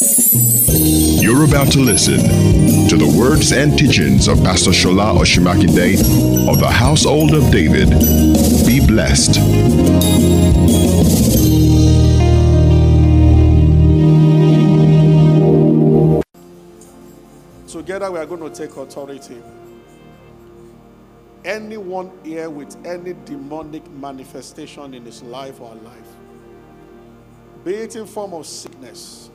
You're about to listen to the words and teachings of Pastor Sola Osunmakinde of the Household of David. Be blessed. Together we are going to take authority. Anyone here with any demonic manifestation in his life or life, be it in form of sickness,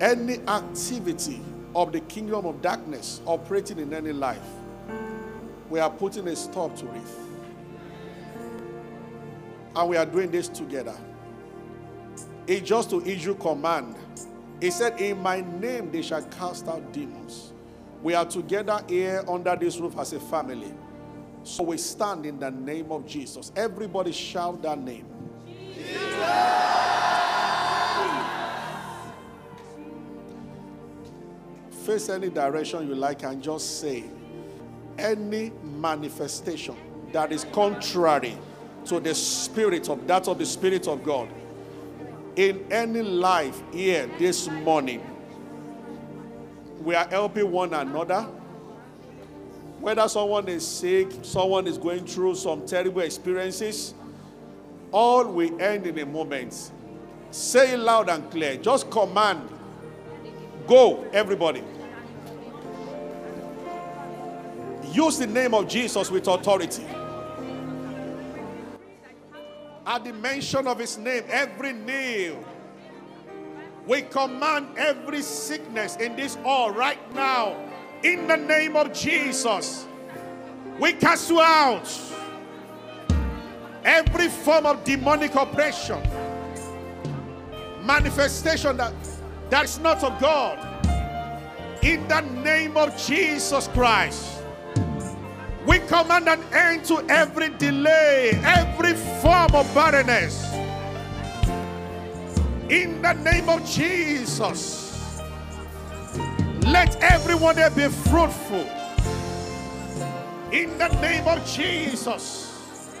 any activity of the kingdom of darkness operating in any life, we are putting a stop to it. And we are doing this together. It's just to issue command. He said, In my name they shall cast out demons. We are together here under this roof as a family. So we stand in the name of Jesus. Everybody shout that name. Face any direction you like and just say any manifestation that is contrary to the spirit of that of the spirit of God in any life here this morning. We are helping one another. Whether someone is sick, someone is going through some terrible experiences, all will end in a moment. Say it loud and clear. Just command. Go, everybody. Use the name of Jesus with authority. At the mention of his name, every knee. We command every sickness in this hall right now. In the name of Jesus. We cast you out. Every form of demonic oppression, manifestation that, that is not of God. In the name of Jesus Christ. We command an end to every delay, every form of barrenness. In the name of Jesus, let everyone there be fruitful. In the name of Jesus,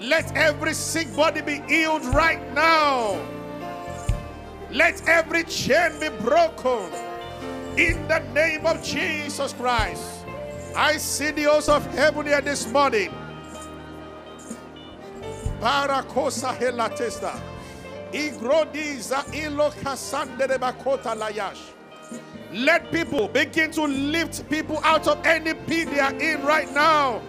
let every sick body be healed right now. Let every chain be broken. In the name of Jesus Christ. I see the host of heaven here this morning. Parakosa helatesta. Igrodiza. Let people begin to lift people out of any pit they are in right now.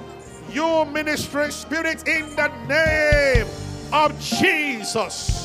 You ministering spirit in the name of Jesus.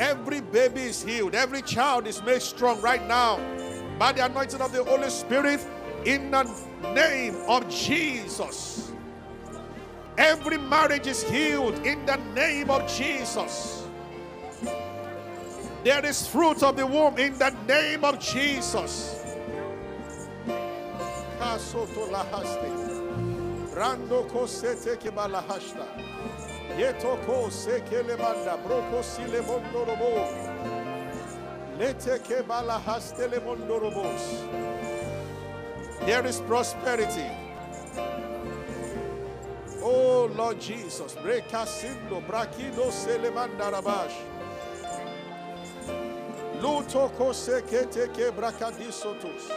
Every baby is healed. Every child is made strong right now by the anointing of the Holy Spirit in the name of Jesus. Every marriage is healed in the name of Jesus. There is fruit of the womb in the name of Jesus. Rando kosete. Yetoko sekele manda broko sile mondorobo. Bala hastele mondorobos. There is prosperity. Oh Lord Jesus, brekasindo brakido sele manda rabash. Lutoko sekete ke brakadisotos.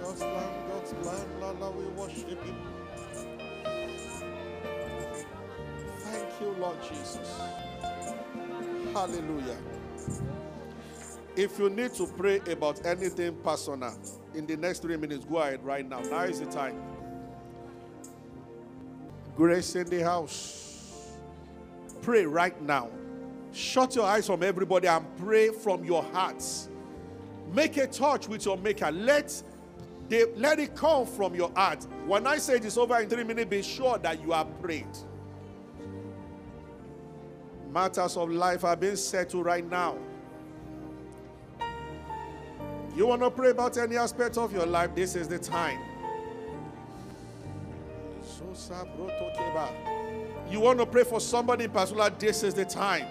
God's plan, God's plan, Lala, we worship Him. You, Lord Jesus. Hallelujah. If you need to pray about anything personal in the next three minutes, go ahead right now. Now is the time. Grace in the house. Pray right now. Shut your eyes from everybody and pray from your hearts. Make a touch with your maker. Let they, let it come from your heart. When I say it is over in three minutes, be sure that you are prayed. Matters of life are being settled right now. You want to pray about any aspect of your life? This is the time. You want to pray for somebody in particular? This is the time.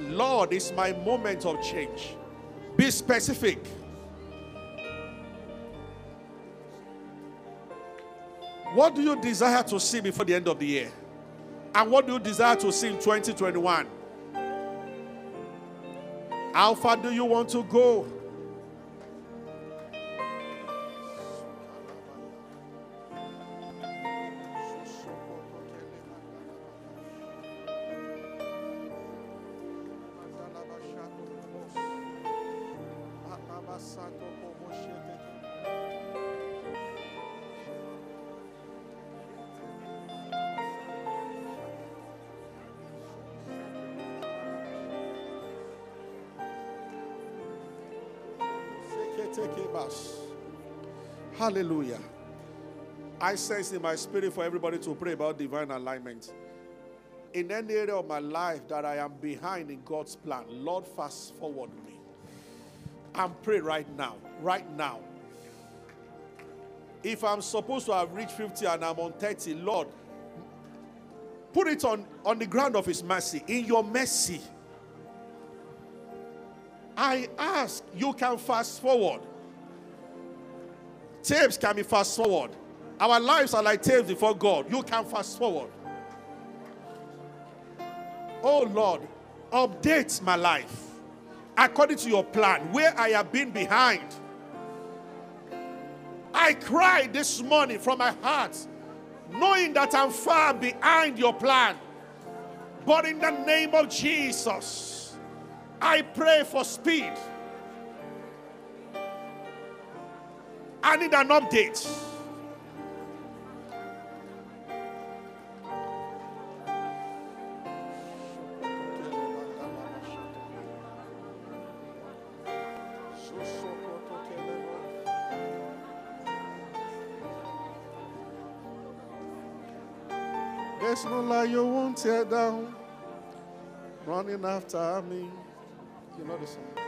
Lord, it's my moment of change. Be specific. What do you desire to see before the end of the year? And what do you desire to see in 2021? How far do you want to go? Hallelujah. I sense in my spirit for everybody to pray about divine alignment. In any area of my life that I am behind in God's plan, Lord, fast forward me. And pray right now, right now. If I'm supposed to have reached 50 and I'm on 30, Lord, put it on, on the ground of His mercy. In your mercy, I ask, you can fast forward. Tapes can be fast forward. Our lives are like tapes before God. You can fast forward. Oh Lord, update my life according to your plan where I have been behind. I cried this morning from my heart, knowing that I'm far behind your plan. But in the name of Jesus, I pray for speed. I need an update. There's no lie you won't tear down. Running after me. You know the song.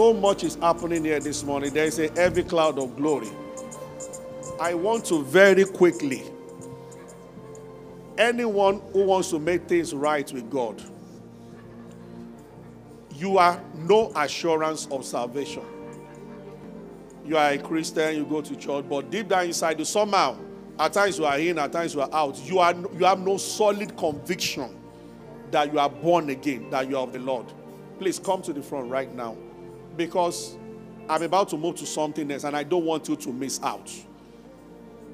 so much is happening here this morning. There is a heavy cloud of glory. I want to very quickly, anyone who wants to make things right with God, you are no assurance of salvation. You are a Christian, you go to church, but deep down inside you, somehow, at times you are in, at times you are out. You, are, you have no solid conviction that you are born again, that you are of the Lord. Please come to the front right now because I'm about to move to something else and I don't want you to miss out.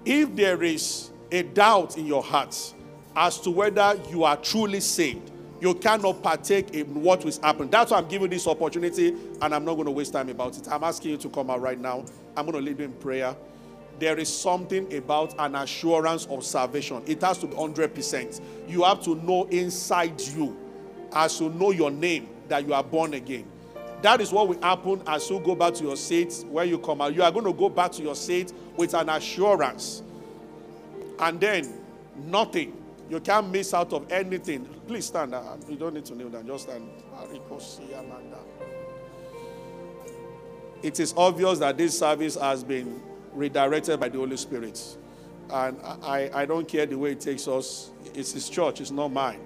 If there is a doubt in your heart as to whether you are truly saved, you cannot partake in what will happen. That's why I'm giving this opportunity and I'm not going to waste time about it. I'm asking you to come out right now. I'm going to lead you in prayer. There is something about an assurance of salvation. It has to be 100%. You have to know inside you, as you know your name, that you are born again. That is what will happen as you go back to your seat when you come out. You are going to go back to your seat with an assurance. And then nothing you can't miss out of anything. Please stand. up. You don't need to kneel down. Just stand. It is obvious that this service has been redirected by the Holy Spirit. And I, I don't care the way it takes us. It's His church, it's not mine.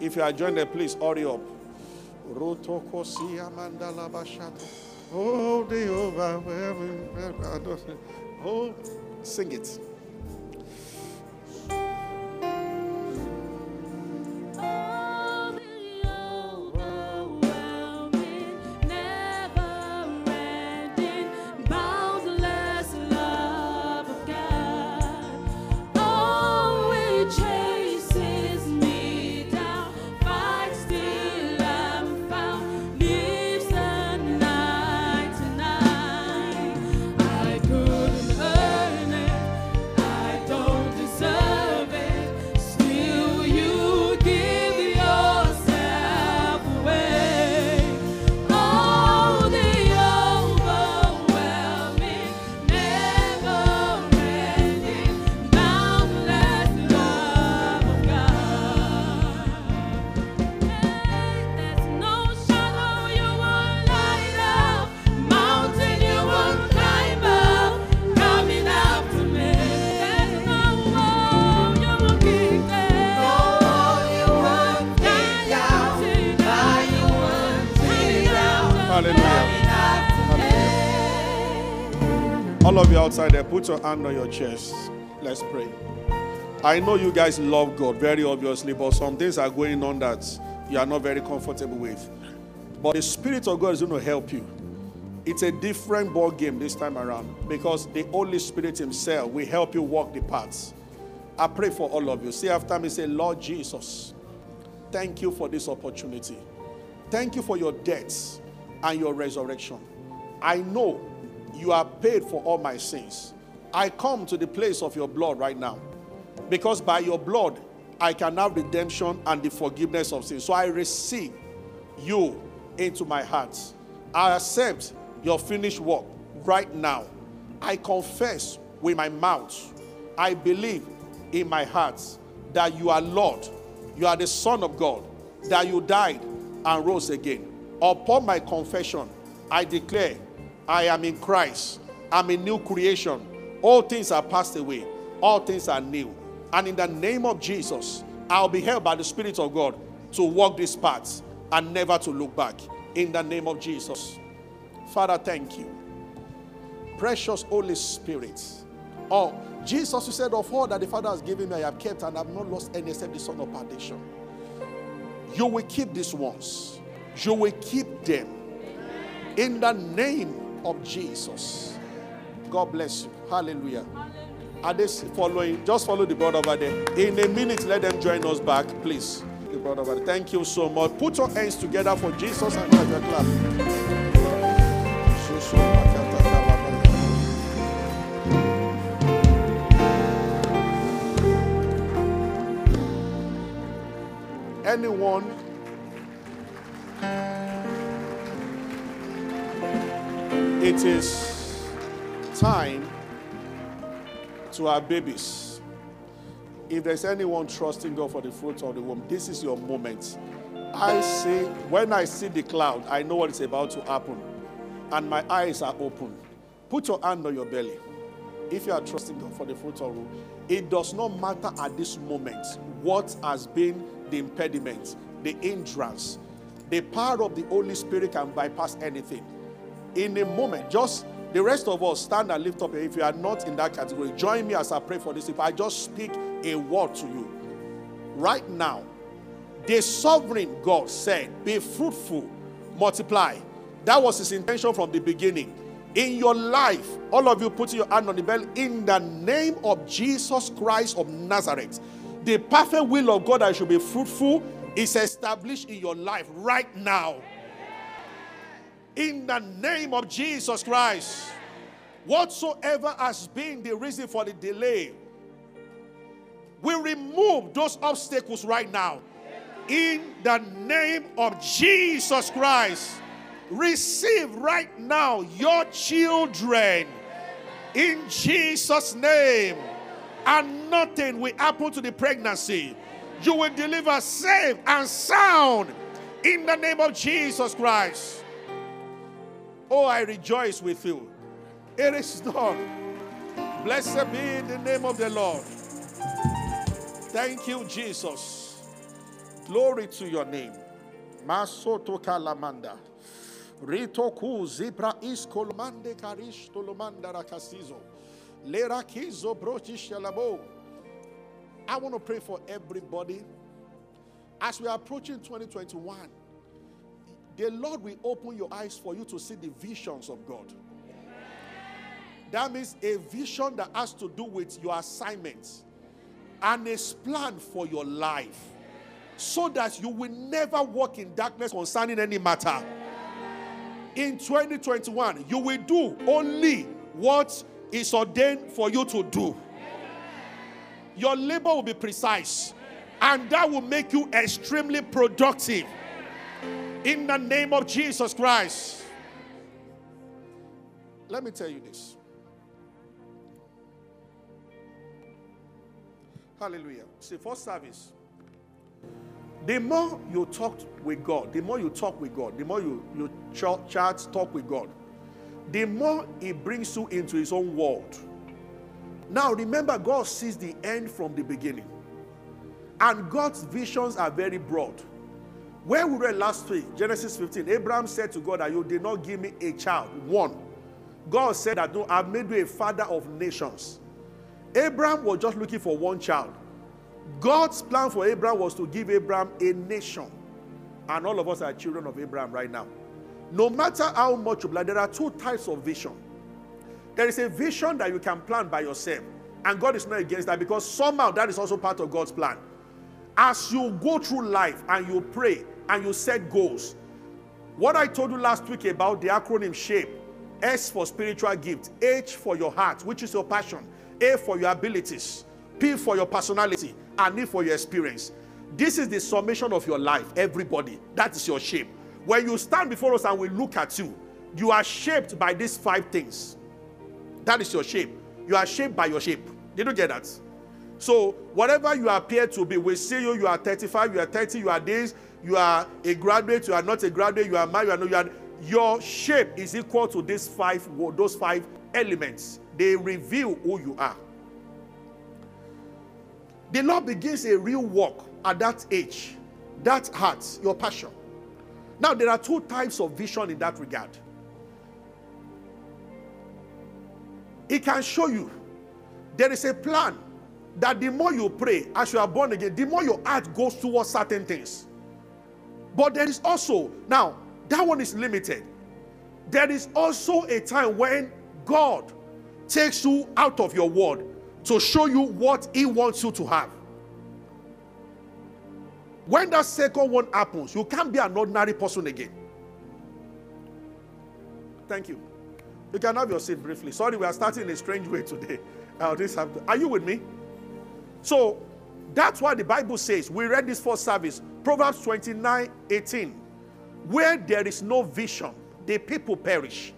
If you are joined there, please hurry up. Rotoko siya mandala bashato. Oh, the overwhelming. Oh, Sing it. All outside there, put your hand on your chest. Let's pray. I know you guys love God, very obviously, but some things are going on that you are not very comfortable with. But the Spirit of God is going to help you. It's a different ball game this time around because the Holy Spirit Himself will help you walk the paths. I pray for all of you. See after me, say, Lord Jesus, thank you for this opportunity. Thank you for your death and your resurrection. I know you are paid for all my sins. I come to the place of your blood right now because by your blood I can have redemption and the forgiveness of sins. So I receive you into my heart. I accept your finished work right now. I confess with my mouth. I believe in my heart that you are Lord. You are the Son of God, that you died and rose again. Upon my confession, I declare I am in Christ. I'm a new creation. All things are passed away, all things are new. And in the name of Jesus, I'll be held by the Spirit of God to walk this path and never to look back. In the name of Jesus. Father, thank you. Precious Holy Spirit. Oh, Jesus, you said, of all that the Father has given me, I have kept and I have not lost any except the son of perdition. You will keep these ones. You will keep them. In the name of Jesus. God bless you. Hallelujah. Are they following? Just follow the brother over there. In a minute, let them join us back, please. The brother over there. Thank you so much. Put your hands together for Jesus and have your clap. Anyone It is time to have babies. If there's anyone trusting God for the fruit of the womb, this is your moment. I say, when I see the cloud, I know what is about to happen, and my eyes are open. Put your hand on your belly. If you are trusting God for the fruit of the womb, it does not matter at this moment what has been the impediment, the hindrance. The power of the Holy Spirit can bypass anything in a moment. Just the rest of us stand and lift up. If you are not in that category, join me as I pray for this. If I just speak a word to you right now, the sovereign God said, Be fruitful, multiply. That was his intention from the beginning. in your life, all of you putting your hand on the bell, in the name of Jesus Christ of Nazareth, the perfect will of God that you should be fruitful is established in your life right now. In the name of Jesus Christ, whatsoever has been the reason for the delay, we remove those obstacles right now. In the name of Jesus Christ receive right now your children in Jesus' name. And nothing will happen to the pregnancy. You will deliver safe and sound in the name of Jesus Christ. Oh, I rejoice with you. It is done. Blessed be the name of the Lord. Thank you, Jesus. Glory to your name. Masoto kalamanda. Ritoku zebra iskolmande karish tolomanda rakasizo. Lerakizo brochishalabo. I want to pray for everybody. As we are approaching 2021, the Lord will open your eyes for you to see the visions of God. That means a vision that has to do with your assignments and a plan for your life so that you will never walk in darkness concerning any matter in 2021, you will do only what is ordained for you to do. Your labor will be precise, and that will make you extremely productive. In the name of Jesus Christ. Let me tell you this. Hallelujah. See, first service, the more you talk with God, the more you talk with God, the more you, you ch- chat, talk with God, the more He brings you into His own world. Now, remember, God sees the end from the beginning. And God's visions are very broad. Where we read last week, Genesis 15, Abraham said to God that you did not give me a child, one. God said that no, I've made you a father of nations. Abraham was just looking for one child. God's plan for Abraham was to give Abraham a nation. And all of us are children of Abraham right now. No matter how much you plan, there are two types of vision. There is a vision that you can plan by yourself. And God is not against that because somehow that is also part of God's plan. As you go through life and you pray and you set goals, what I told you last week about the acronym SHAPE S for spiritual gift, H for your heart, which is your passion, A for your abilities, P for your personality, and E for your experience. This is the summation of your life, everybody. That is your shape. When you stand before us and we look at you, you are shaped by these five things. That is your shape. You are shaped by your shape. Did you get that? So, whatever you appear to be, we see you, you are 35, you are 30, you are this, you are a graduate, you are not a graduate, you are married, you are not, you are, your shape is equal to these five, those five elements. They reveal who you are. The Lord begins a real work at that age, that heart, your passion. Now, there are two types of vision in that regard. He can show you there is a plan that the more you pray as you are born again, the more your heart goes towards certain things. But there is also, now, that one is limited. There is also a time when God takes you out of your world to show you what He wants you to have. When that second one happens, you can't be an ordinary person again. Thank you. You can have your seat briefly. Sorry, we are starting in a strange way today. Uh, this are you with me? So that's why the Bible says, we read this for service, Proverbs 29 18. Where there is no vision, the people perish.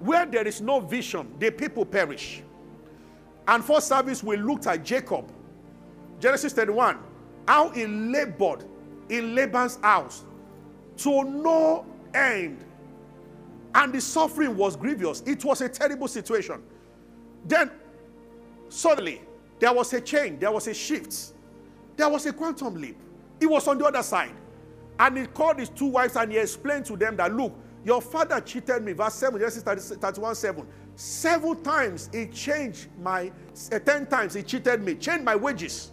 Where there is no vision, the people perish. And for service, we looked at Jacob. Genesis 31. How he labored in Laban's house to no end. And the suffering was grievous. It was a terrible situation. Then, suddenly, there was a change, there was a shift, there was a quantum leap. He was on the other side. And he called his two wives and he explained to them that, look, your father cheated me. Verse 7, Genesis 31 7. Seven times he changed my, uh, ten times he cheated me, changed my wages.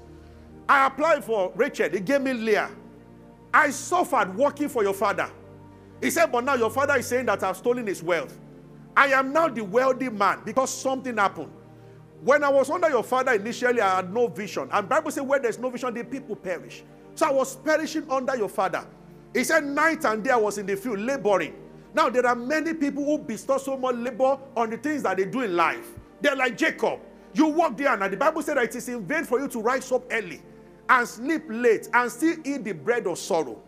I applied for Rachel, he gave me Leah. I suffered working for your father. He said, but now your father is saying that I've stolen his wealth. I am now the wealthy man because something happened. When I was under your father initially, I had no vision. And Bible says, where there's no vision, the people perish. So I was perishing under your father. He said, night and day I was in the field laboring. Now there are many people who bestow so much labor on the things that they do in life. They're like Jacob. You walk there, and the Bible said that it is in vain for you to rise up early and sleep late and still eat the bread of sorrow.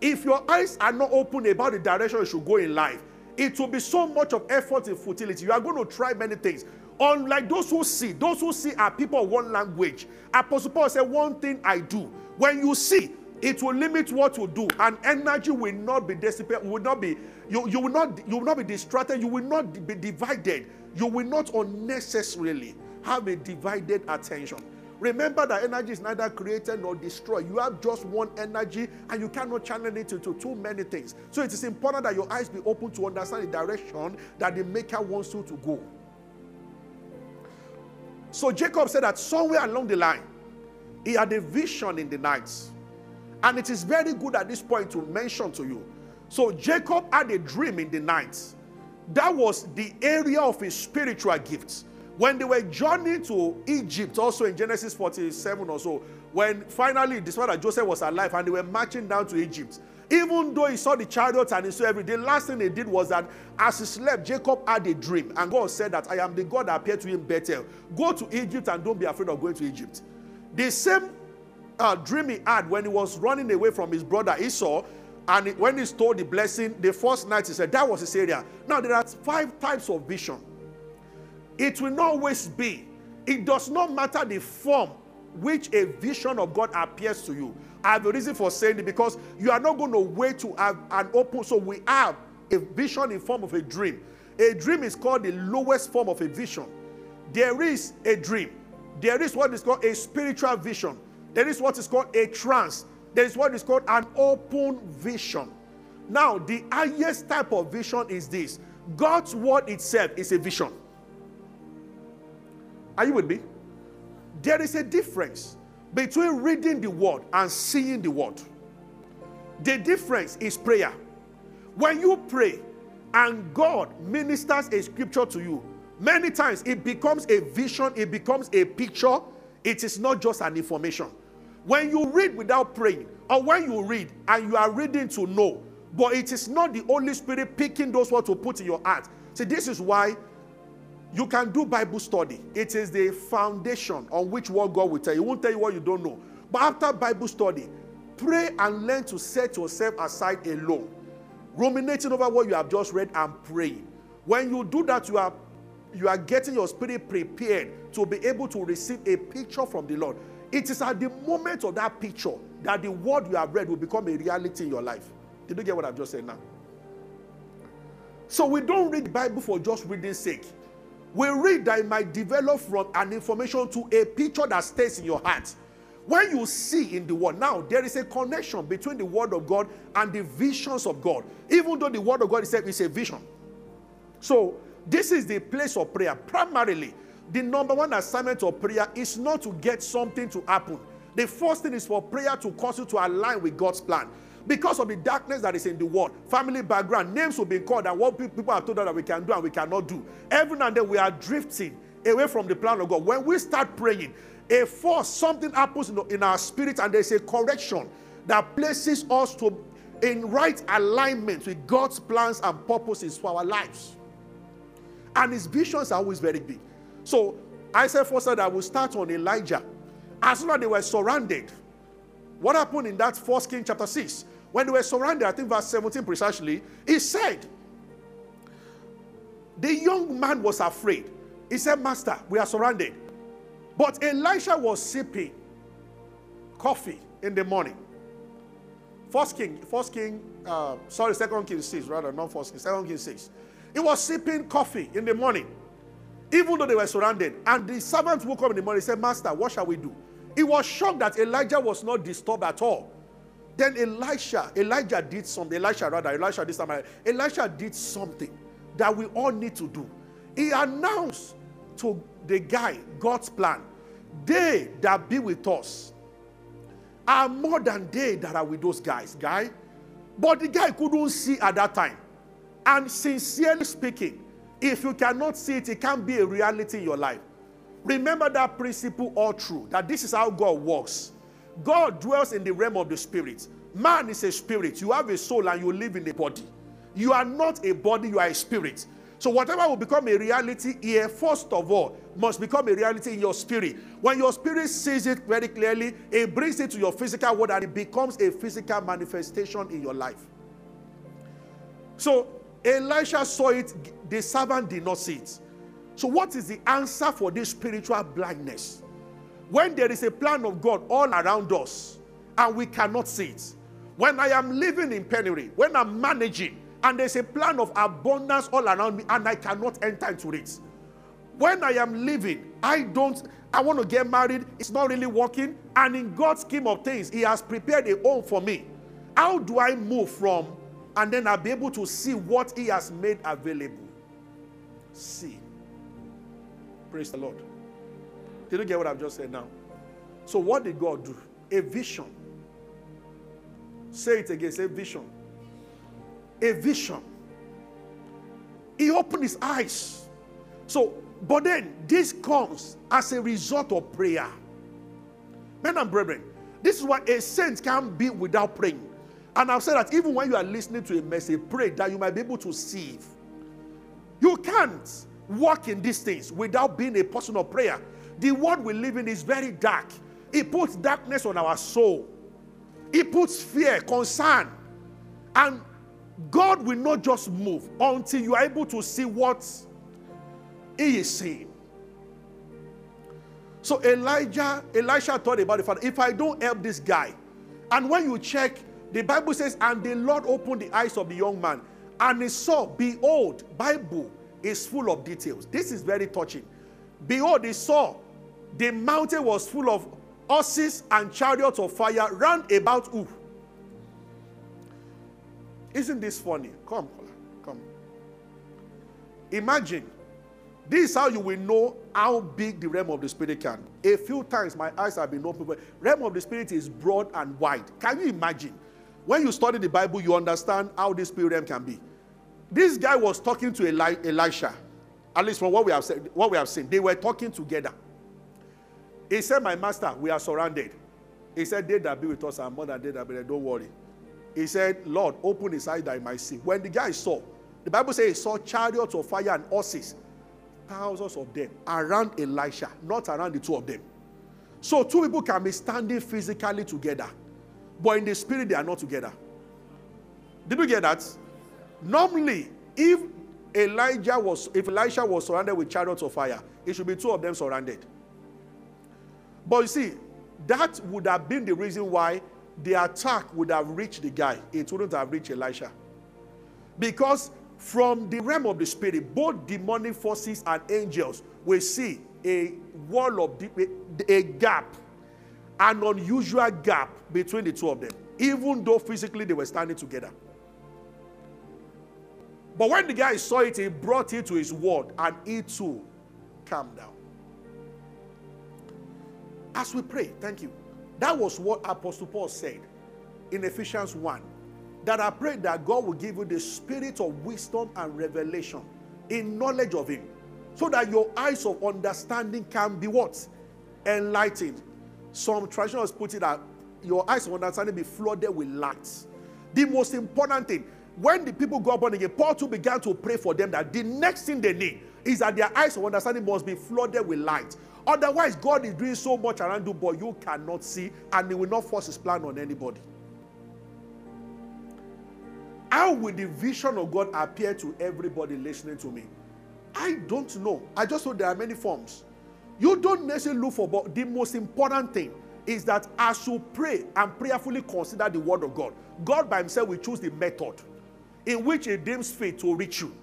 If your eyes are not open about the direction you should go in life, it will be so much of effort and futility. You are going to try many things. Unlike those who see, those who see are people of one language. Apostle Paul said, One thing I do. When you see, it will limit what you do, and energy will not be dissipated, will not be, you, you will not you will not be distracted, you will not be divided, you will not unnecessarily have a divided attention. Remember that energy is neither created nor destroyed. You have just one energy and you cannot channel it into too many things. So it is important that your eyes be open to understand the direction that the Maker wants you to go. So Jacob said that somewhere along the line, he had a vision in the night. And it is very good at this point to mention to you. So Jacob had a dream in the night. That was the area of his spiritual gifts. When they were journeying to Egypt, also in Genesis 47 or so, when finally despite that Joseph was alive and they were marching down to Egypt, even though he saw the chariots and he saw everything, the last thing he did was that as he slept, Jacob had a dream. And God said that I am the God that appeared to him Bethel. Go to Egypt and don't be afraid of going to Egypt. The same uh, dream he had when he was running away from his brother Esau, and when he stole the blessing, the first night he said that was his area. Now there are five types of vision. It will not always be. It does not matter the form which a vision of God appears to you. I have a reason for saying it because you are not going to wait to have an open. So we have a vision in form of a dream. A dream is called the lowest form of a vision. There is a dream. There is what is called a spiritual vision. There is what is called a trance. There is what is called an open vision. Now, the highest type of vision is this God's word itself is a vision. Are you with me? There is a difference between reading the word and seeing the word. The difference is prayer. When you pray and God ministers a scripture to you, many times it becomes a vision, it becomes a picture. It is not just an information. When you read without praying, or when you read and you are reading to know, but it is not the Holy Spirit picking those words to put in your heart. See, this is why you can do Bible study. It is the foundation on which what God will tell you. He won't tell you what you don't know. But after Bible study, pray and learn to set yourself aside alone, ruminating over what you have just read and praying. When you do that, you are you are getting your spirit prepared to be able to receive a picture from the Lord. It is at the moment of that picture that the word you have read will become a reality in your life. Did you get what I've just said now? So we don't read Bible for just reading sake we read that it might develop from an information to a picture that stays in your heart. When you see in the word, now there is a connection between the word of God and the visions of God, even though the word of God itself is a vision. So, this is the place of prayer. Primarily, the number one assignment of prayer is not to get something to happen. The first thing is for prayer to cause you to align with God's plan because of the darkness that is in the world, family background, names will be called, and what people have told us that we can do and we cannot do. Every now and then we are drifting away from the plan of God. When we start praying, a force, something happens in our spirit, and there's a correction that places us to in right alignment with God's plans and purposes for our lives. And his visions are always very big. So I said first that I will start on Elijah. As soon as they were surrounded, what happened in that first King chapter 6? When they were surrounded, I think verse 17 precisely, he said, the young man was afraid. He said, Master, we are surrounded. But Elisha was sipping coffee in the morning. First King, First King, uh, sorry, Second King 6, rather, not First King, Second King 6. He was sipping coffee in the morning, even though they were surrounded. And the servant woke up in the morning and said, Master, what shall we do? He was shocked that Elijah was not disturbed at all. Then Elisha, Elijah did something. Elisha, rather, Elisha this time, Elisha did something that we all need to do. He announced to the guy God's plan. They that be with us are more than they that are with those guys, guy. But the guy couldn't see at that time. And sincerely speaking, If you cannot see it, it can't be a reality in your life. Remember that principle all true that this is how God works. God dwells in the realm of the spirit. Man is a spirit. You have a soul and you live in a body. You are not a body, you are a spirit. So, whatever will become a reality here, first of all, must become a reality in your spirit. When your spirit sees it very clearly, it brings it to your physical world and it becomes a physical manifestation in your life. So, Elisha saw it, the servant did not see it. So, what is the answer for this spiritual blindness? When there is a plan of God all around us and we cannot see it. When I am living in penury, when I'm managing, and there's a plan of abundance all around me and I cannot enter into it. When I am living, I don't, I want to get married, it's not really working, and in God's scheme of things, He has prepared a home for me. How do I move from and then I'll be able to see what He has made available? See. Praise the Lord. Did you get what I've just said now? So, what did God do? A vision. Say it again, say vision a vision. He opened his eyes. So, but then this comes as a result of prayer. Men and brethren, this is why a saint can't be without praying. And I've said that even when you are listening to a message, pray that you might be able to see. You can't walk in these things without being a person of prayer. The world we live in is very dark. It puts darkness on our soul. It puts fear, concern. And God will not just move until you are able to see what He is saying. So Elijah, Elisha thought about the fact if I don't help this guy, and when you check, the Bible says, and the Lord opened the eyes of the young man, and he saw, behold, Bible is full of details. This is very touching. Behold, he saw the mountain was full of horses and chariots of fire round about who? Isn't this funny? Come, come. Imagine. This is how you will know how big the realm of the spirit can. A few times my eyes have been opened. Realm of the spirit is broad and wide. Can you imagine? When you study the Bible, you understand how this spirit realm can be. This guy was talking to Eli- Elisha, at least from what we have said, what we have seen. They were talking together. He said, My master, we are surrounded. He said, They that be with us are more than they that be there. Don't worry. He said, Lord, open his eyes that I might see. When the guy saw, the Bible says he saw chariots of fire and horses, thousands of them around Elisha, not around the two of them. So two people can be standing physically together, but in the spirit they are not together. Did you get that? Normally, if Elijah was, if Elisha was surrounded with chariots of fire, it should be two of them surrounded. But you see, that would have been the reason why the attack would have reached the guy, it wouldn't have reached Elisha. Because from the realm of the spirit, both demonic forces and angels will see a wall of a gap, an unusual gap between the two of them, even though physically they were standing together. But when the guy saw it, he brought it to his word, and he too calmed down. As we pray, thank you. That was what Apostle Paul said in Ephesians 1. That I pray that God will give you the spirit of wisdom and revelation in knowledge of Him. So that your eyes of understanding can be what? Enlightened. Some traditionalists put it that your eyes of understanding be flooded with light. The most important thing, when the people go got born again, Paul too began to pray for them that the next thing they need is that their eyes of understanding must be flooded with light. Otherwise, God is doing so much around you, but you cannot see, and He will not force His plan on anybody. How will the vision of God appear to everybody listening to me? I don't know. I just know there are many forms. You don't necessarily look for, but the most important thing is that as you pray and prayerfully consider the word of God, God by Himself will choose the method in which He deems fit to reach you.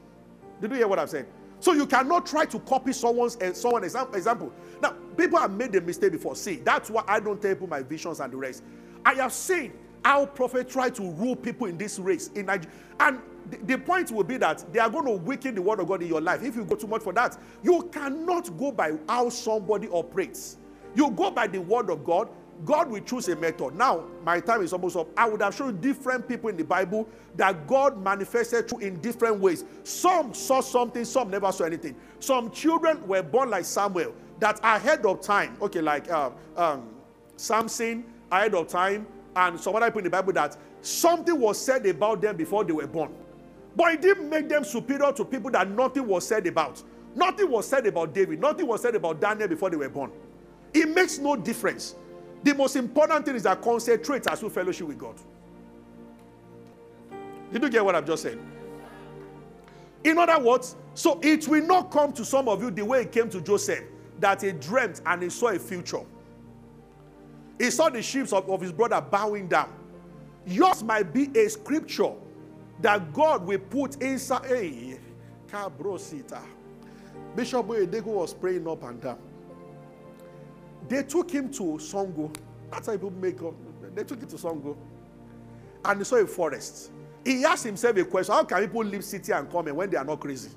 Did you hear what I've said? So you cannot try to copy someone's uh, someone example. Now, people have made the mistake before. See, that's why I don't tell people my visions and the rest. I have seen how prophets try to rule people in this race in Nigeria. And the, the point will be that they are going to weaken the word of God in your life if you go too much for that. You cannot go by how somebody operates. You go by the word of God. God will choose a method. Now, my time is almost up. I would have shown different people in the Bible that God manifested to in different ways. Some saw something, some never saw anything. Some children were born like Samuel that ahead of time, okay, like uh, um, Samson ahead of time, and some other people in the Bible that something was said about them before they were born. But it didn't make them superior to people that nothing was said about. Nothing was said about David, nothing was said about Daniel before they were born. It makes no difference. The most important thing is that concentrate as we fellowship with God. Did you get what I've just said? In other words, so it will not come to some of you the way it came to Joseph, that he dreamt and he saw a future. He saw the sheep of, of his brother bowing down. Yours might be a scripture that God will put inside. Hey, Bishop Oyedepo was praying up and down. They took him to Sango. That's how people make up. They took him to Sango. And he saw a forest. He asked himself a question How can people leave city and come here when they are not crazy?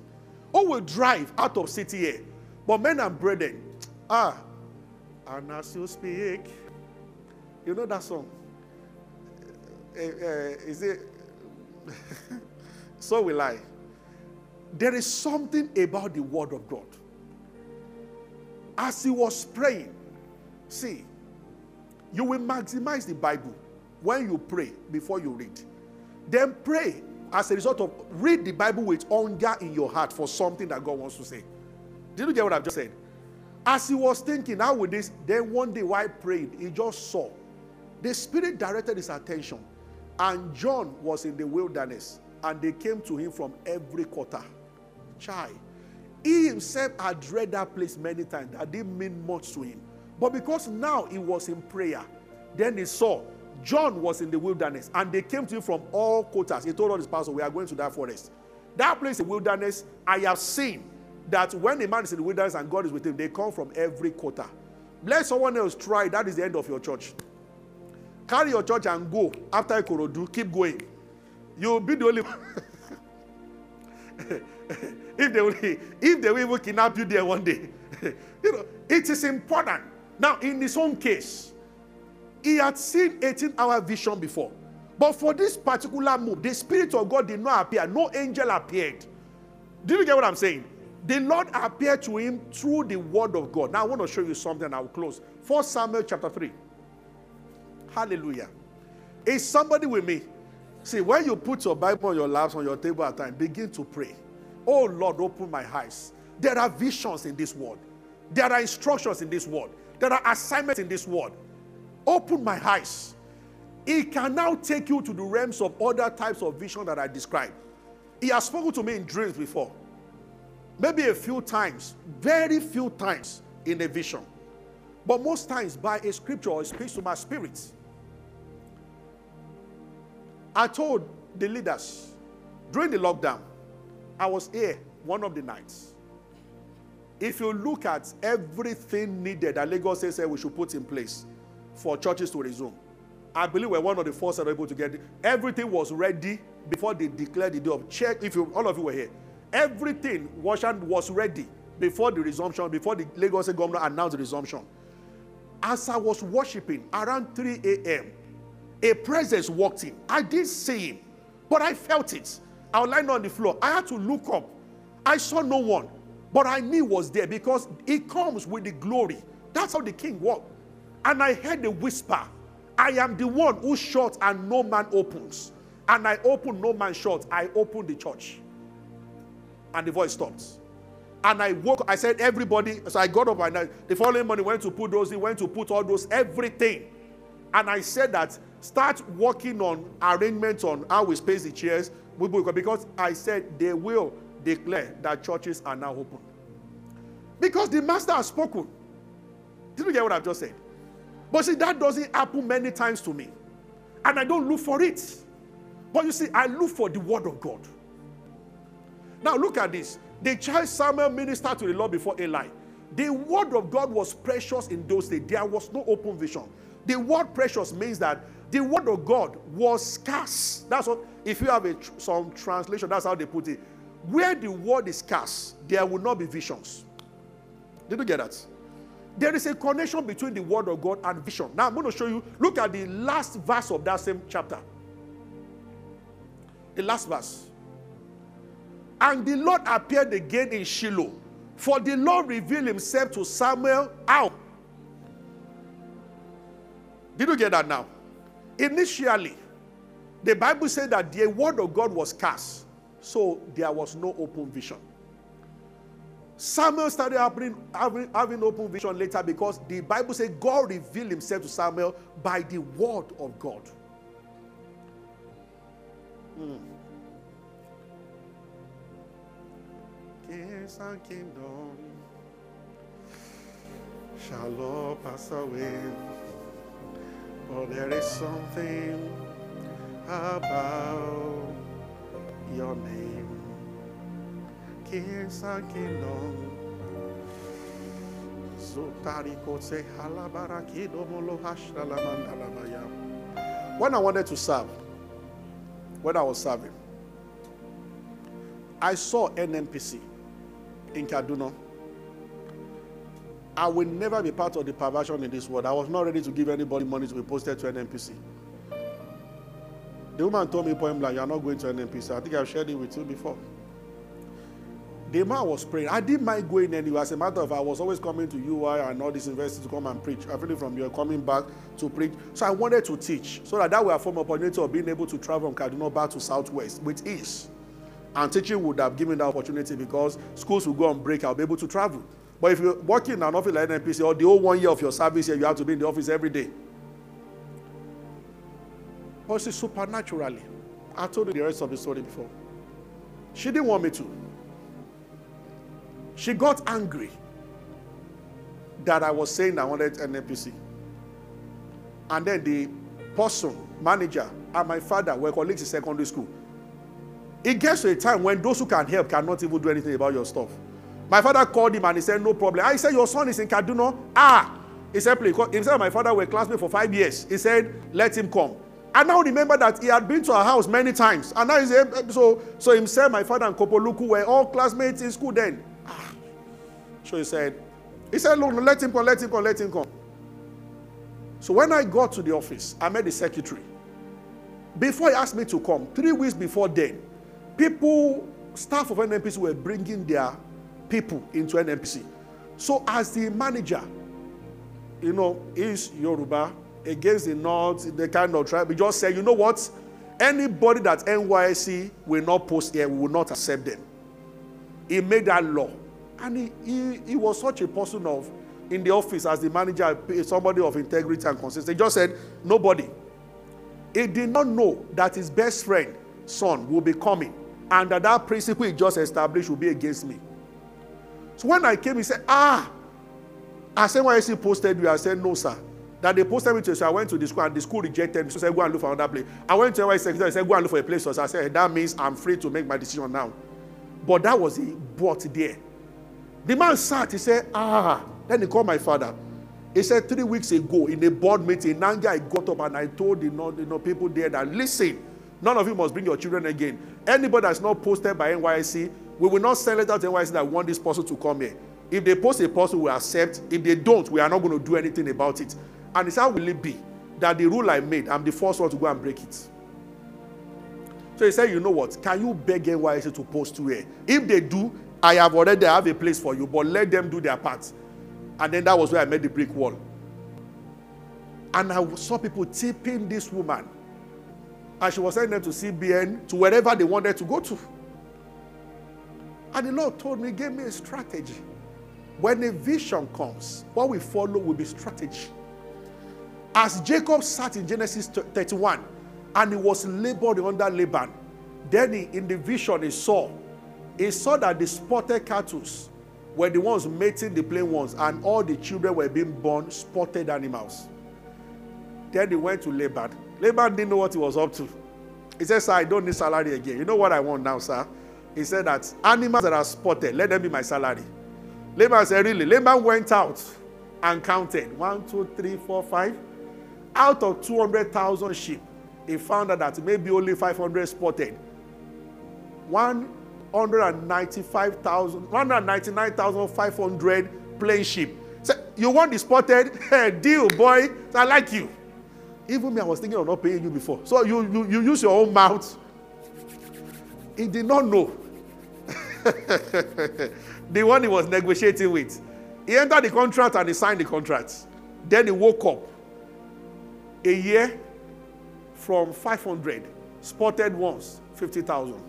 Who will drive out of city here? But men and brethren, ah, and as you speak, you know that song? Uh, uh, is it? so will I. There is something about the word of God. As he was praying, See, you will maximize the Bible when you pray before you read. Then pray as a result of read the Bible with hunger in your heart for something that God wants to say. Did you get what I've just said? As he was thinking, how would this? Then one day while praying, he just saw. The Spirit directed his attention. And John was in the wilderness. And they came to him from every quarter. Chai. He himself had read that place many times. That didn't mean much to him. But because now he was in prayer, then he saw John was in the wilderness and they came to him from all quarters. He told all his pastors, We are going to that forest. That place, the wilderness, I have seen that when a man is in the wilderness and God is with him, they come from every quarter. Let someone else try. That is the end of your church. Carry your church and go. After Ikorodu, keep going. You'll be the only if they will, if they will even kidnap you there one day. you know, it is important now, in his own case, he had seen 18 hour vision before. But for this particular move, the Spirit of God did not appear. No angel appeared. Do you get what I'm saying? The Lord appeared to him through the word of God. Now, I want to show you something. I'll close. 1 Samuel chapter 3. Hallelujah. Is somebody with me? See, when you put your Bible on your laps, on your table at time, begin to pray. Oh Lord, open my eyes. There are visions in this world. There are instructions in this word. There are assignments in this world. Open my eyes. It can now take you to the realms of other types of vision that I described. He has spoken to me in dreams before. Maybe a few times, very few times in a vision. But most times by a scripture or speaks to my spirit. I told the leaders during the lockdown, I was here one of the nights. If you look at everything needed that Lagos says eh, we should put in place for churches to resume, I believe we're one of the first that were able to get it. Everything was ready before they declared the day of check. If you, all of you were here, everything was, was ready before the resumption, before the Lagos governor announced the resumption. As I was worshiping around 3 a.m., a presence walked in. I didn't see him, but I felt it. I was lying on the floor. I had to look up. I saw no one. But I knew was there because it comes with the glory. That's how the king walked. And I heard the whisper, I am the one who shuts and no man opens. And I open, no man shuts. I open the church. And the voice stopped. And I woke, I said, everybody. So I got up and I, the following morning went to put those, he went to put all those, everything. And I said that start working on arrangements on how we space the chairs because I said they will declare that churches are now open. Because the master has spoken. Did you get what I've just said? But see, that doesn't happen many times to me. And I don't look for it. But you see, I look for the word of God. Now look at this. The child Samuel ministered to the Lord before Eli. The word of God was precious in those days. There was no open vision. The word precious means that the word of God was scarce. That's what, if you have a, some translation, that's how they put it. Where the word is scarce, there will not be visions. Did you get that? there is a connection between the word of God and vision. Now I'm going to show you. Look at the last verse of that same chapter. The last verse. And the Lord appeared again in Shiloh, for the Lord revealed himself to Samuel out. Did you get that now? Initially, the Bible said that the word of God was cast, so there was no open vision. Samuel started having, having, having open vision later because the Bible says God revealed himself to Samuel by the word of God. Mm. Kings and kingdom shall all pass away, but there is something about your name. When I wanted to serve, when I was serving, I saw NNPC in Kaduna. I will never be part of the perversion in this world. I was not ready to give anybody money to be posted to NNPC. The woman told me point blank, "You are not going to NNPC." I think I've shared it with you before. The man was praying. I didn't mind going anywhere. As a matter of fact, I was always coming to UI and all these universities to come and preach. I feel from you coming back to preach. So I wanted to teach so that that have form opportunity of being able to travel from Kaduna back to Southwest with ease. And teaching would have given that opportunity because schools will go on break. I'll be able to travel. But if you're working in an office like NPC or the whole one year of your service here, you have to be in the office every day. See, supernaturally, I told you the rest of the story before. She didn't want me to. She got angry that I was saying I wanted NNPC. And then the person, manager, and my father were colleagues in secondary school. It gets to a time when those who can help cannot even do anything about your stuff. My father called him and he said, No problem. I said, Your son is in Kaduna. Ah, he said, Please. Himself and my father were classmates for five years. He said, Let him come. I now remember that he had been to our house many times. And now he's so so himself, my father, and Kopoluku were all classmates in school then. Ah. So he said, he said, Look, let him come, let him come, let him come. So when I got to the office, I met the secretary. Before he asked me to come, three weeks before then, people, staff of NNPC were bringing their people into NNPC. So as the manager, you know, is Yoruba, against the north, the kind of tribe. We just said, you know what? Anybody that NYSC will not post here, we will not accept them. He made that law. And he, he, he was such a person of, in the office as the manager, somebody of integrity and consistency. He just said, nobody. He did not know that his best friend, son, will be coming. And that that principle he just established will be against me. So when I came, he said, ah, as NYSC posted you, I said, no, sir that they posted me to so I went to the school and the school rejected me. So I said, go and look for another place. I went to NYSC secretary, I said, go and look for a place. So I said, that means I'm free to make my decision now. But that was but there. The man sat, he said, ah. Then he called my father. He said, three weeks ago in a board meeting, Nanga, I got up and I told the you know, people there that, listen, none of you must bring your children again. Anybody that's not posted by NYSC, we will not send letter to NYSC that want this person to come here. If they post a person, we accept. If they don't, we are not going to do anything about it. And it's how will it be that the rule I made, I'm the first one to go and break it. So he said, you know what? Can you beg NYSC to post to here? If they do, I have already have a place for you, but let them do their part. And then that was where I made the brick wall. And I saw people tipping this woman. And she was sending them to CBN, to wherever they wanted to go to. And the Lord told me, gave me a strategy. When a vision comes, what we follow will be strategy. As Jacob sat in Genesis 31 and he was labored under Laban, then he, in the vision he saw, he saw that the spotted cattle were the ones mating the plain ones, and all the children were being born spotted animals. Then he went to Laban. Laban didn't know what he was up to. He said, Sir, I don't need salary again. You know what I want now, sir? He said that animals that are spotted, let them be my salary. Laban said, Really? Laban went out and counted one, two, three, four, five out of 200,000 sheep, he found out that maybe only 500 spotted. 195,000, 199,500 plain sheep. So You want the spotted deal, boy. I like you. Even me, I was thinking of not paying you before. So you, you, you use your own mouth. He did not know. the one he was negotiating with. He entered the contract and he signed the contract. Then he woke up. A year from 500, spotted once, 50,000.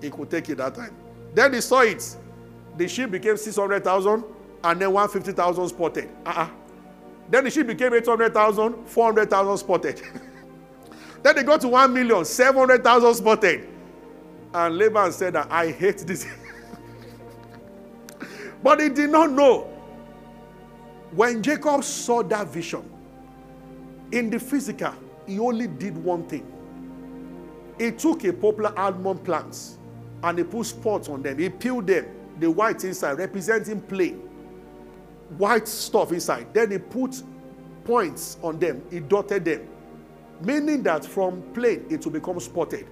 He could take it that time. Then he saw it. The ship became 600,000 and then 150,000 spotted. Uh-uh. Then the ship became 800,000, 400,000 spotted. then they got to 1 million, 700,000 spotted. And Laban said that I hate this. but he did not know. When Jacob saw that vision, in the physical, he only did one thing. He took a poplar almond plant and he put spots on them. He peeled them, the white inside, representing plain. White stuff inside. Then he put points on them. He dotted them. Meaning that from plain it will become spotted.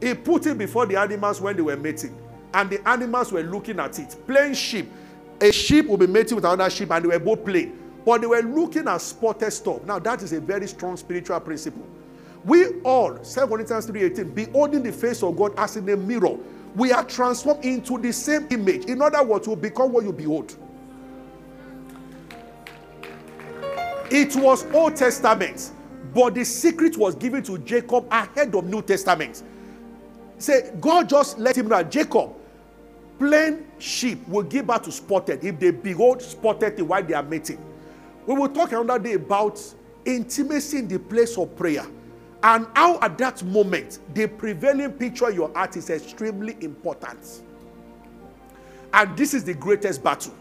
He put it before the animals when they were mating. And the animals were looking at it. Plain sheep. A sheep will be mating with another sheep and they were both plain. But they were looking at spotted stuff. Now that is a very strong spiritual principle. We all, 2 Corinthians 3.18, beholding the face of God as in a mirror, we are transformed into the same image. In other words, we become what you behold. It was Old Testament, but the secret was given to Jacob ahead of New Testament. Say, God just let him know Jacob, plain sheep will give birth to spotted if they behold spotted while they are mating. We will talk another day about intimacy in the place of prayer and how at that moment the prevailing picture your heart is extremely important. And this is the greatest battle.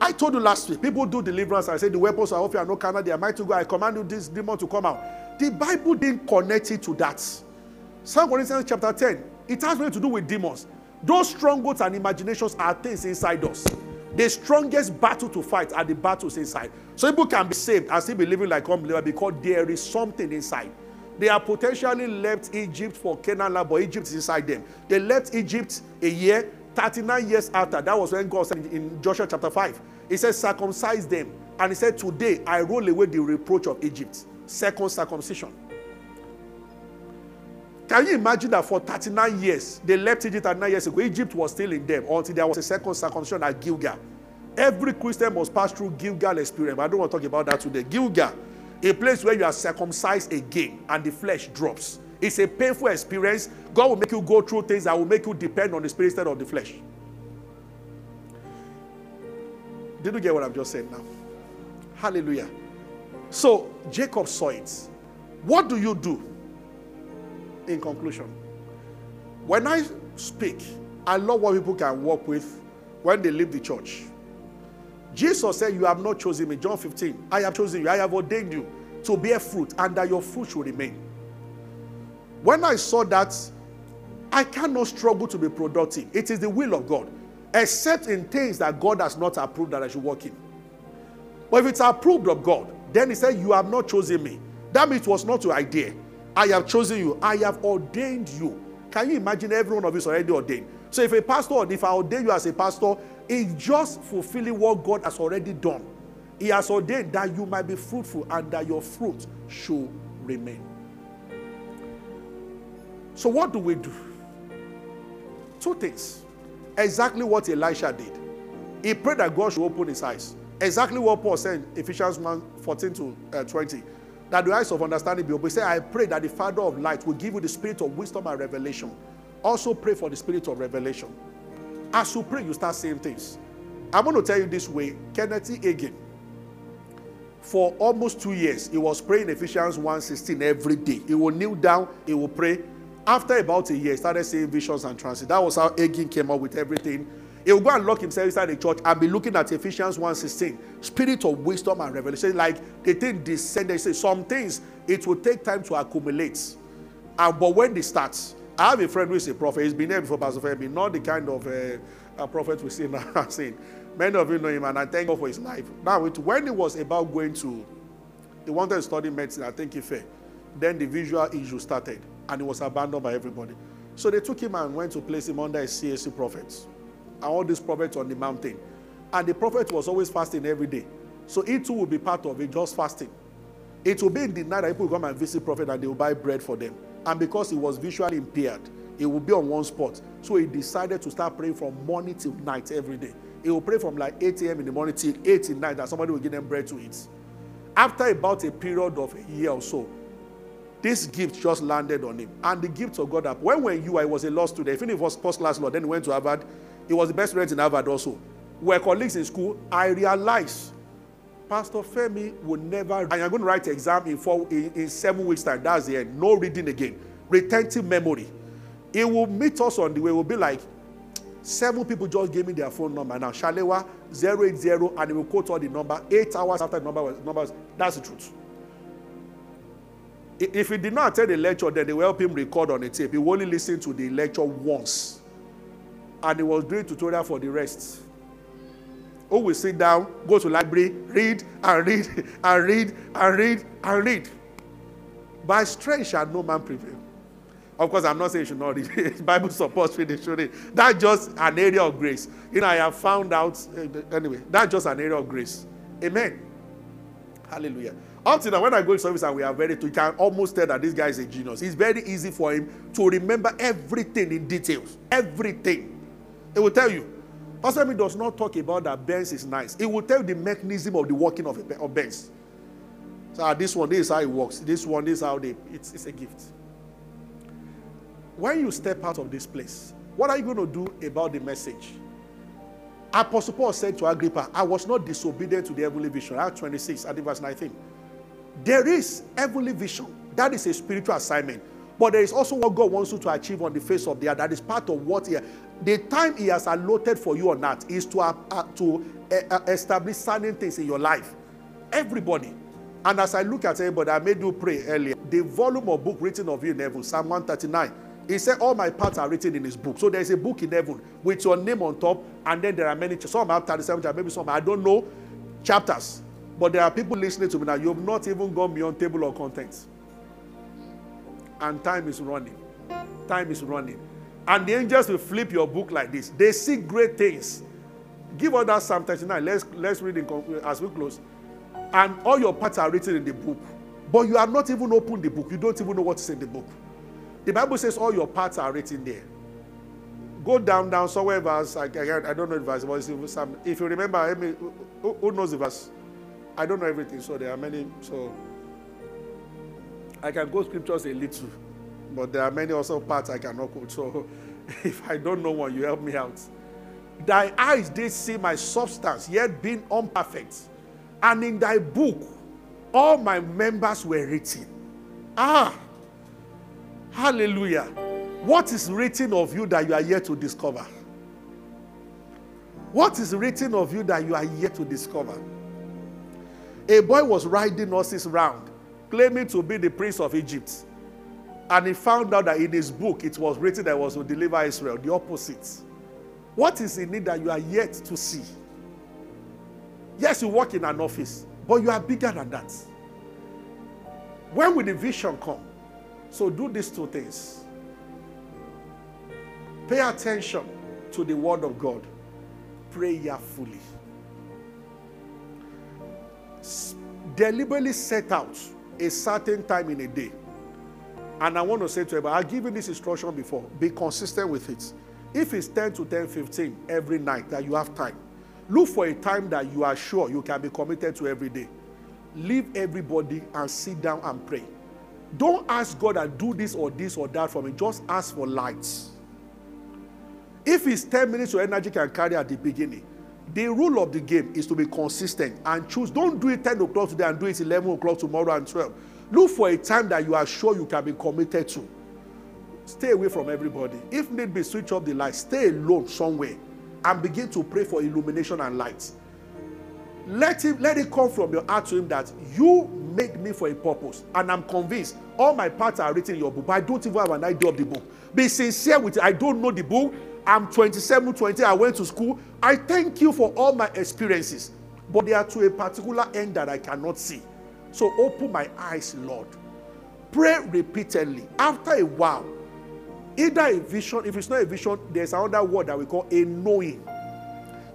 I told you last week, people do deliverance. I said the weapons are off you are no carnal, they are mighty to go. I command you this demon to come out. The Bible didn't connect it to that. 2 Corinthians chapter 10, it has nothing to do with demons. Those strongholds and imaginations are things inside us. The strongest battle to fight are the battles inside. So people can be saved and still be living like unbeliever because there is something inside. They are potentially left Egypt for Canaan but Egypt is inside them. They left Egypt a year, 39 years after. That was when God said in Joshua chapter 5. He said, circumcise them. And he said, Today I roll away the reproach of Egypt. Second circumcision. Can you imagine that for 39 years, they left Egypt 39 years ago? Egypt was still in them until there was a second circumcision at Gilgal. Every Christian must pass through Gilgal experience. I don't want to talk about that today. Gilgal, a place where you are circumcised again and the flesh drops. It's a painful experience. God will make you go through things that will make you depend on the spirit instead of the flesh. Did you get what I'm just saying now? Hallelujah. So Jacob saw it. What do you do? In conclusion, when I speak, I love what people can work with when they leave the church. Jesus said, You have not chosen me. John 15. I have chosen you. I have ordained you to bear fruit, and that your fruit should remain. When I saw that, I cannot struggle to be productive. It is the will of God, except in things that God has not approved that I should work in. But if it's approved of God, then He said, You have not chosen me. That means it was not your idea. I have chosen you. I have ordained you. Can you imagine every one of you is already ordained? So if a pastor, if I ordain you as a pastor, it's just fulfilling what God has already done. He has ordained that you might be fruitful and that your fruit should remain. So what do we do? Two things. Exactly what Elisha did. He prayed that God should open his eyes. Exactly what Paul said in Ephesians 1 14 to uh, 20 that the eyes of understanding be open. Said, I pray that the Father of light will give you the spirit of wisdom and revelation. Also pray for the spirit of revelation. As you pray, you start saying things. I'm going to tell you this way Kenneth Hagin, for almost two years, he was praying Ephesians 1:16 every day. He will kneel down, he will pray. After about a year, he started seeing visions and trances. That was how Hagin came up with everything he will go and lock himself inside the church and be looking at Ephesians 1:16, spirit of wisdom and revelation. Like the thing descend, they say some things it will take time to accumulate. And but when they start, I have a friend who is a prophet. He's been there before Pastor Femi, not the kind of uh, prophet we see now. saying many of you know him, and I thank God for his life. Now, when he was about going to, he wanted to study medicine. I think he failed. Then the visual issue started, and he was abandoned by everybody. So they took him and went to place him under a CAC prophet and all these prophets on the mountain. And the prophet was always fasting every day. So it too will be part of it, just fasting. It will be in the night that people come and visit prophet and they will buy bread for them. And because he was visually impaired, he will be on one spot. So he decided to start praying from morning till night every day. He will pray from like 8 a.m. in the morning till 8 in night that somebody will give them bread to eat. After about a period of a year or so, this gift just landed on him. And the gift of God, when were you? I was a law student. If it was post class law, then he went to Harvard. He was the best student in Harvard also. We were colleagues in school. I realized Pastor Femi will never, and you're going to write an exam in, four, in, in seven weeks' time. That's the end. No reading again. Retentive memory. He will meet us on the way. It will be like, seven people just gave me their phone number. Now, Shalewa 080, and he will quote all the number. Eight hours after the number was, numbers. that's the truth. If he did not attend the lecture, then they will help him record on a tape. He will only listen to the lecture once. And he was doing tutorial for the rest. Who will sit down, go to library, read and read and read and read and read. By strength shall no man prevail. Of course, I'm not saying you should not read. Bible supports reading, should. That's just an area of grace. You know, I have found out, uh, anyway, that's just an area of grace. Amen. Hallelujah. Up to now, when I go to service and we are very, you can almost tell that this guy is a genius. It's very easy for him to remember everything in details. Everything. It will tell you. Pastor me does not talk about that Benz is nice. It will tell you the mechanism of the working of, a, of Benz. So ah, this one, this is how it works. This one, this is how they, it's, it's a gift. When you step out of this place, what are you going to do about the message? Apostle Paul said to Agrippa, I was not disobedient to the heavenly vision. Act 26, at verse 19. There is heavenly vision. That is a spiritual assignment. But there is also what God wants you to achieve on the face of the earth. That is part of what He, the time He has allotted for you on earth is to, uh, uh, to uh, establish certain things in your life. Everybody. And as I look at everybody, I made you pray earlier. The volume of book written of you in heaven, Psalm 139. He said, All my parts are written in his book. So there's a book in heaven with your name on top, and then there are many, some have 37 chapters, maybe some, I don't know, chapters. But there are people listening to me now. You have not even gone beyond table of contents. And time is running. Time is running. And the angels will flip your book like this. They see great things. Give us that Psalm 39. Let's, let's read it as we close. And all your parts are written in the book. But you have not even opened the book. You don't even know what is in the book. The Bible says all your parts are written there. Go down, down somewhere verse. I, I, I don't know the verse, but if you remember, I mean, who, who knows the verse? I don't know everything, so there are many. So I can go scriptures a little, but there are many also parts I cannot quote. So if I don't know one, you help me out. Thy eyes did see my substance, yet being unperfect. And in thy book, all my members were written. Ah, hallelujah. What is written of you that you are yet to discover? What is written of you that you are yet to discover? A boy was riding horses round, claiming to be the prince of Egypt. And he found out that in his book it was written that was to deliver Israel, the opposite. What is in it that you are yet to see? Yes, you work in an office, but you are bigger than that. When will the vision come? So do these two things. Pay attention to the word of God pray prayerfully deliberately set out a certain time in a day. And I want to say to everybody, I've given this instruction before. Be consistent with it. If it's 10 to 10, 15 every night that you have time, look for a time that you are sure you can be committed to every day. Leave everybody and sit down and pray. Don't ask God to do this or this or that for me. Just ask for lights. If it's 10 minutes your energy can carry at the beginning, the rule of the game is to be consistent and choose. Don't do it 10 o'clock today and do it 11 o'clock tomorrow and 12. Look for a time that you are sure you can be committed to. Stay away from everybody. If need be, switch off the light. Stay alone somewhere and begin to pray for illumination and light. Let him let it come from your heart to him that you made me for a purpose. And I'm convinced all my parts are written in your book, but I don't even have an idea of the book. Be sincere with it. I don't know the book. I'm 27, 20, I went to school. I thank you for all my experiences, but they are to a particular end that I cannot see. So open my eyes, Lord. Pray repeatedly. After a while, either a vision, if it's not a vision, there's another word that we call a knowing.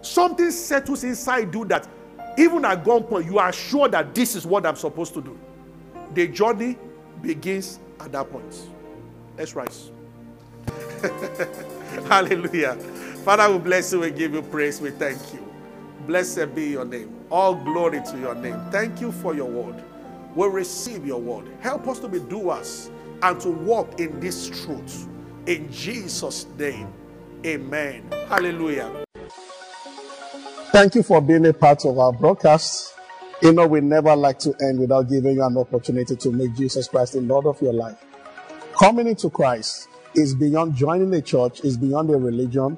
Something settles inside you that Even at gunpoint, you are sure that this is what I'm supposed to do. The journey begins at that point. Let's rise. Hallelujah. Father, we bless you. We give you praise. We thank you. Blessed be your name. All glory to your name. Thank you for your word. We receive your word. Help us to be doers and to walk in this truth. In Jesus' name. Amen. Hallelujah. Thank you for being a part of our broadcast. You know, we never like to end without giving you an opportunity to make Jesus Christ the Lord of your life. Coming into Christ is beyond joining a church, is beyond a religion,